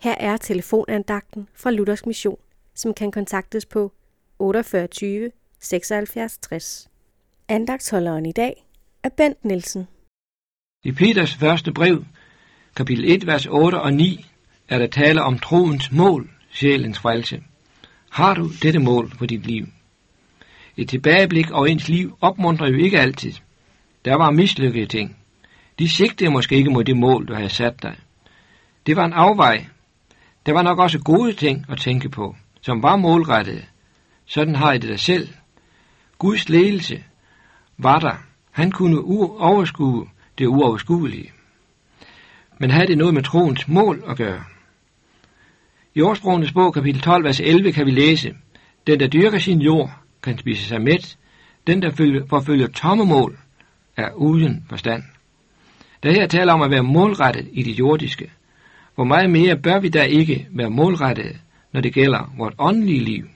Her er telefonandagten fra Luthers Mission, som kan kontaktes på 48 76 60. Andagtsholderen i dag er Bent Nielsen. I Peters første brev, kapitel 1, vers 8 og 9, er der tale om troens mål, sjælens frelse. Har du dette mål for dit liv? Et tilbageblik over ens liv opmuntrer jo ikke altid. Der var mislykkede ting. De sigtede måske ikke mod det mål, du havde sat dig. Det var en afvej. Der var nok også gode ting at tænke på, som var målrettede. Sådan har jeg det da selv. Guds ledelse var der. Han kunne overskue det uoverskuelige. Men havde det noget med troens mål at gøre? I årsprogenes bog, kapitel 12, vers 11, kan vi læse, Den, der dyrker sin jord, kan spise sig mæt. Den, der forfølger tomme mål, er uden forstand. Der her taler om at være målrettet i det jordiske. Hvor meget mere bør vi da ikke være målrettet, når det gælder vort åndelige liv?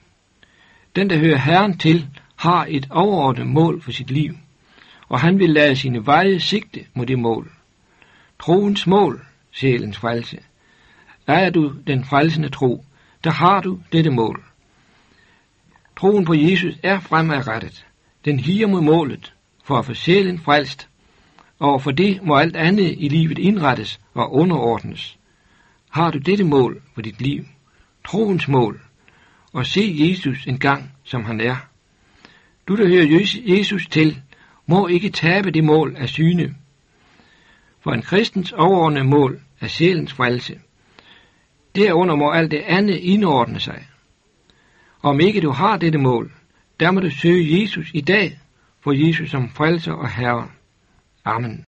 Den, der hører Herren til, har et overordnet mål for sit liv, og han vil lade sine veje sigte mod det mål. Troens mål, sjælens frelse. Er du den frelsende tro, der har du dette mål. Troen på Jesus er fremadrettet. Den higer mod målet for at få sjælen frelst, og for det må alt andet i livet indrettes og underordnes. Har du dette mål for dit liv, troens mål, og se Jesus en gang, som han er. Du, der hører Jesus til, må ikke tabe det mål af syne. For en kristens overordnede mål er sjælens frelse. Derunder må alt det andet indordne sig. Om ikke du har dette mål, der må du søge Jesus i dag, for Jesus som frelser og herre. Amen.